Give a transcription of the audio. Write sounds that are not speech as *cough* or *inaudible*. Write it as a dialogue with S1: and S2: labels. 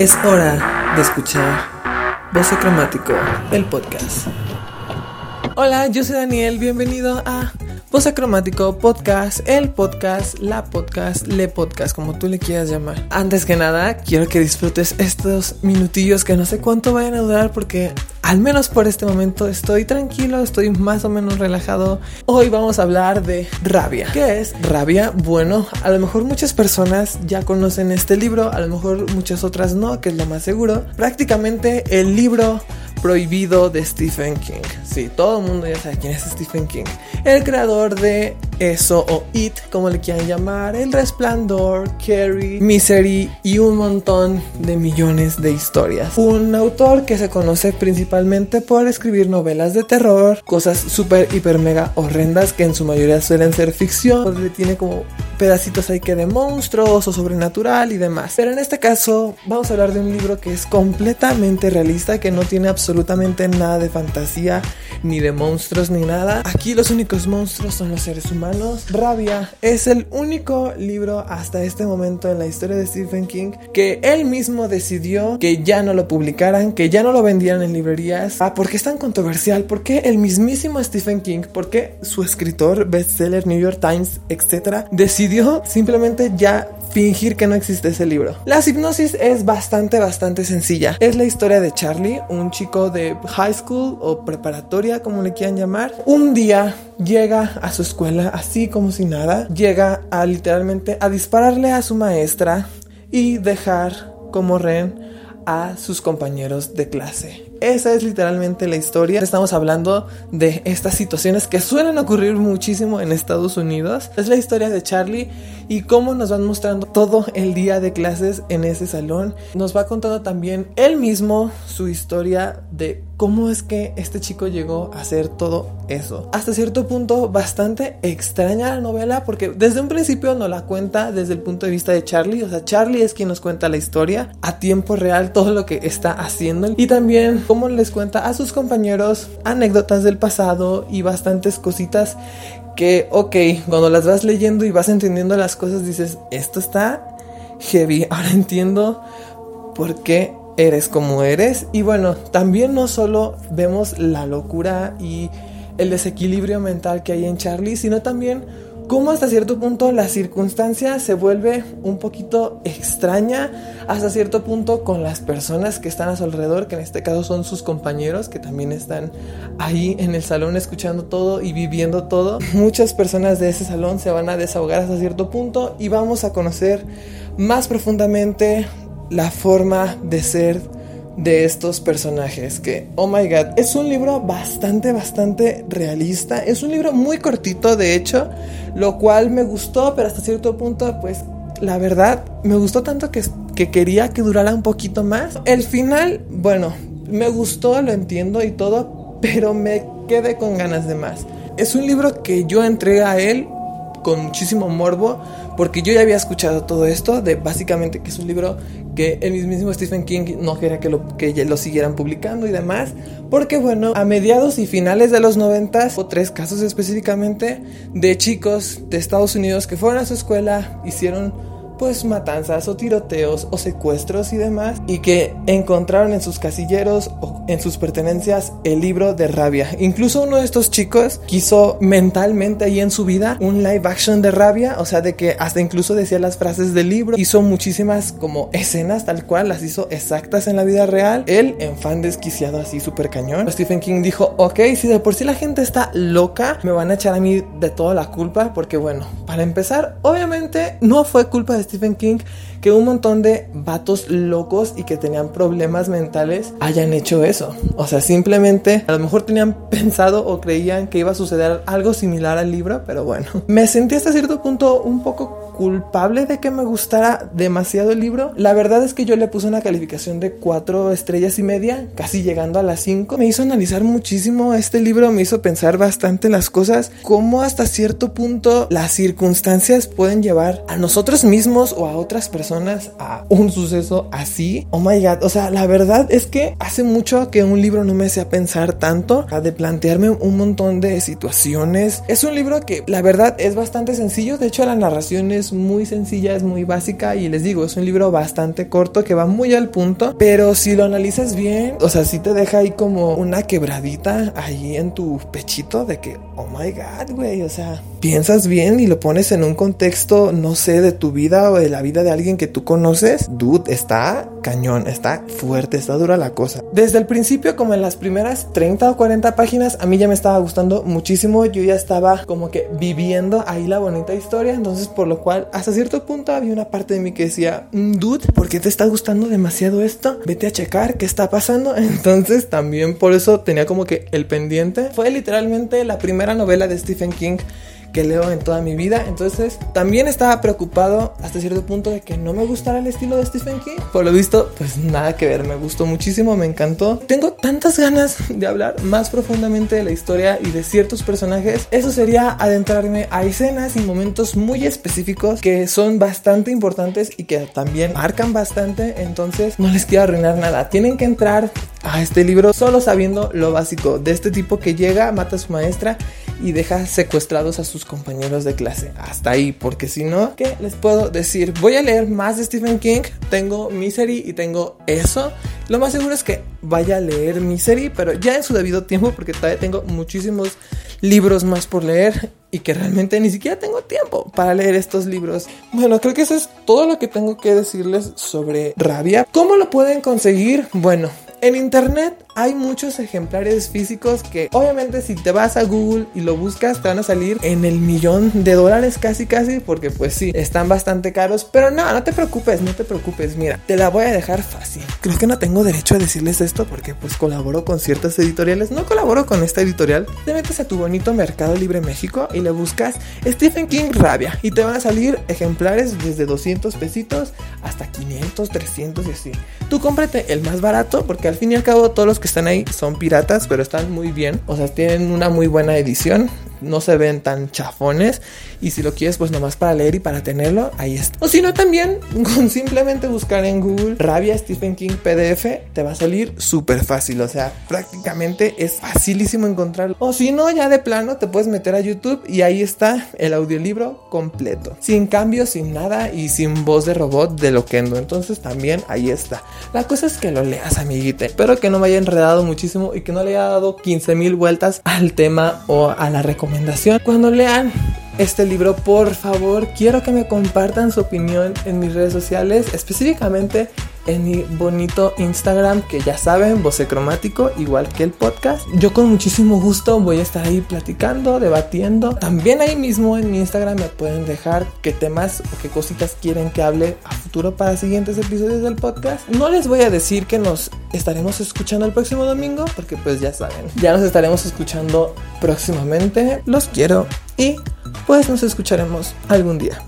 S1: Es hora de escuchar Voce Cromático, el podcast. Hola, yo soy Daniel, bienvenido a Voce Cromático Podcast, el podcast, la podcast, le podcast, como tú le quieras llamar. Antes que nada, quiero que disfrutes estos minutillos que no sé cuánto vayan a durar porque al menos por este momento estoy tranquilo, estoy más o menos relajado. Hoy vamos a hablar de rabia. ¿Qué es rabia? Bueno, a lo mejor muchas personas ya conocen este libro, a lo mejor muchas otras no, que es lo más seguro. Prácticamente el libro prohibido de Stephen King. Sí, todo el mundo ya sabe quién es Stephen King. El creador de eso o It, como le quieran llamar, El Resplandor, Carrie, Misery y un montón de millones de historias. Un autor que se conoce principalmente por escribir novelas de terror, cosas súper, hiper, mega horrendas que en su mayoría suelen ser ficción, donde tiene como pedacitos ahí que de monstruos o sobrenatural y demás. Pero en este caso vamos a hablar de un libro que es completamente realista, que no tiene absolutamente nada de fantasía, ni de monstruos, ni nada. Aquí los únicos monstruos son los seres humanos. Rabia es el único libro hasta este momento en la historia de Stephen King que él mismo decidió que ya no lo publicaran, que ya no lo vendieran en librerías. Ah, ¿por qué es tan controversial? ¿Por qué el mismísimo Stephen King, por qué su escritor, bestseller, New York Times, etcétera, decidió simplemente ya fingir que no existe ese libro. La hipnosis es bastante, bastante sencilla. Es la historia de Charlie, un chico de high school o preparatoria, como le quieran llamar. Un día llega a su escuela así como si nada. Llega a literalmente a dispararle a su maestra y dejar como ren a sus compañeros de clase. Esa es literalmente la historia. Estamos hablando de estas situaciones que suelen ocurrir muchísimo en Estados Unidos. Es la historia de Charlie y cómo nos van mostrando todo el día de clases en ese salón. Nos va contando también él mismo su historia de cómo es que este chico llegó a hacer todo eso. Hasta cierto punto bastante extraña la novela porque desde un principio nos la cuenta desde el punto de vista de Charlie. O sea, Charlie es quien nos cuenta la historia a tiempo real, todo lo que está haciendo. Y también cómo les cuenta a sus compañeros anécdotas del pasado y bastantes cositas que, ok, cuando las vas leyendo y vas entendiendo las cosas, dices, esto está heavy. Ahora entiendo por qué eres como eres. Y bueno, también no solo vemos la locura y el desequilibrio mental que hay en Charlie, sino también cómo hasta cierto punto la circunstancia se vuelve un poquito extraña, hasta cierto punto con las personas que están a su alrededor, que en este caso son sus compañeros, que también están ahí en el salón escuchando todo y viviendo todo. Muchas personas de ese salón se van a desahogar hasta cierto punto y vamos a conocer más profundamente la forma de ser de estos personajes que, oh my god, es un libro bastante, bastante realista. Es un libro muy cortito, de hecho, lo cual me gustó, pero hasta cierto punto, pues, la verdad, me gustó tanto que, que quería que durara un poquito más. El final, bueno, me gustó, lo entiendo y todo, pero me quedé con ganas de más. Es un libro que yo entré a él con muchísimo morbo porque yo ya había escuchado todo esto de básicamente que es un libro que el mismísimo Stephen King no quería que lo, que lo siguieran publicando y demás, porque bueno, a mediados y finales de los 90 o tres casos específicamente de chicos de Estados Unidos que fueron a su escuela, hicieron pues matanzas o tiroteos o secuestros y demás y que encontraron en sus casilleros o en sus pertenencias el libro de rabia. Incluso uno de estos chicos quiso mentalmente ahí en su vida un live action de rabia, o sea, de que hasta incluso decía las frases del libro, hizo muchísimas como escenas tal cual, las hizo exactas en la vida real. Él, en fan desquiciado así súper cañón, Stephen King dijo, ok, si de por sí la gente está loca, me van a echar a mí de toda la culpa, porque bueno, para empezar, obviamente no fue culpa de Stephen King que un montón de vatos locos y que tenían problemas mentales hayan hecho eso. O sea, simplemente a lo mejor tenían *laughs* pensado o creían que iba a suceder algo similar al libro, pero bueno. *laughs* Me sentí hasta cierto punto un poco culpable de que me gustara demasiado el libro. La verdad es que yo le puse una calificación de 4 estrellas y media, casi llegando a las 5. Me hizo analizar muchísimo este libro, me hizo pensar bastante las cosas, cómo hasta cierto punto las circunstancias pueden llevar a nosotros mismos o a otras personas a un suceso así. Oh my god, o sea, la verdad es que hace mucho que un libro no me hacía pensar tanto, de plantearme un montón de situaciones. Es un libro que la verdad es bastante sencillo, de hecho la narración es es muy sencilla, es muy básica y les digo, es un libro bastante corto que va muy al punto, pero si lo analizas bien, o sea, sí te deja ahí como una quebradita ahí en tu pechito de que, oh my god, güey, o sea, piensas bien y lo pones en un contexto, no sé, de tu vida o de la vida de alguien que tú conoces, dude, está cañón, está fuerte, está dura la cosa. Desde el principio, como en las primeras 30 o 40 páginas, a mí ya me estaba gustando muchísimo, yo ya estaba como que viviendo ahí la bonita historia, entonces por lo cual hasta cierto punto había una parte de mí que decía, mm, dude, ¿por qué te está gustando demasiado esto? Vete a checar qué está pasando. *laughs* Entonces también por eso tenía como que el pendiente. Fue literalmente la primera novela de Stephen King que leo en toda mi vida. Entonces también estaba preocupado hasta cierto punto de que no me gustara el estilo de Stephen King. Por lo visto, pues nada que ver, me gustó muchísimo, me encantó. Tengo tantas ganas *laughs* de hablar más profundamente de la historia y de ciertos personajes. Eso sería adentrarme a escenas y momentos muy específicos que son bastante importantes y que también marcan bastante. Entonces no les quiero arruinar nada. Tienen que entrar a este libro solo sabiendo lo básico de este tipo que llega, mata a su maestra y deja secuestrados a sus compañeros de clase. Hasta ahí, porque si no, ¿qué les puedo decir? Voy a leer más de Stephen King, tengo Misery y tengo eso. Lo más seguro es que vaya a leer Misery, pero ya en su debido tiempo, porque todavía tengo muchísimos libros más por leer y que realmente ni siquiera tengo tiempo para leer estos libros. Bueno, creo que eso es todo lo que tengo que decirles sobre Rabia. ¿Cómo lo pueden conseguir? Bueno, en internet hay muchos ejemplares físicos que obviamente si te vas a Google y lo buscas te van a salir en el millón de dólares casi casi porque pues sí, están bastante caros. Pero no, no te preocupes, no te preocupes. Mira, te la voy a dejar fácil. Creo que no tengo derecho a decirles esto porque pues colaboro con ciertas editoriales. No colaboro con esta editorial. Te metes a tu bonito Mercado Libre México y le buscas Stephen King Rabia y te van a salir ejemplares desde 200 pesitos hasta 500, 300 y así. Tú cómprate el más barato porque al fin y al cabo todos los que están ahí son piratas, pero están muy bien. O sea, tienen una muy buena edición no se ven tan chafones. Y si lo quieres, pues nomás para leer y para tenerlo, ahí está. O si no, también *laughs* con simplemente buscar en Google Rabia Stephen King PDF, te va a salir súper fácil. O sea, prácticamente es facilísimo encontrarlo. O si no, ya de plano te puedes meter a YouTube y ahí está el audiolibro completo. Sin cambios, sin nada y sin voz de robot de Loquendo. Entonces también ahí está. La cosa es que lo leas, amiguite. Espero que no me haya enredado muchísimo y que no le haya dado 15 mil vueltas al tema o a la recomendación. Cuando lean este libro, por favor, quiero que me compartan su opinión en mis redes sociales, específicamente en mi bonito Instagram, que ya saben, Voce Cromático, igual que el podcast. Yo con muchísimo gusto voy a estar ahí platicando, debatiendo. También ahí mismo en mi Instagram me pueden dejar qué temas o qué cositas quieren que hable a futuro para siguientes episodios del podcast. No les voy a decir que nos estaremos escuchando el próximo domingo, porque pues ya saben, ya nos estaremos escuchando próximamente. Los quiero y pues nos escucharemos algún día.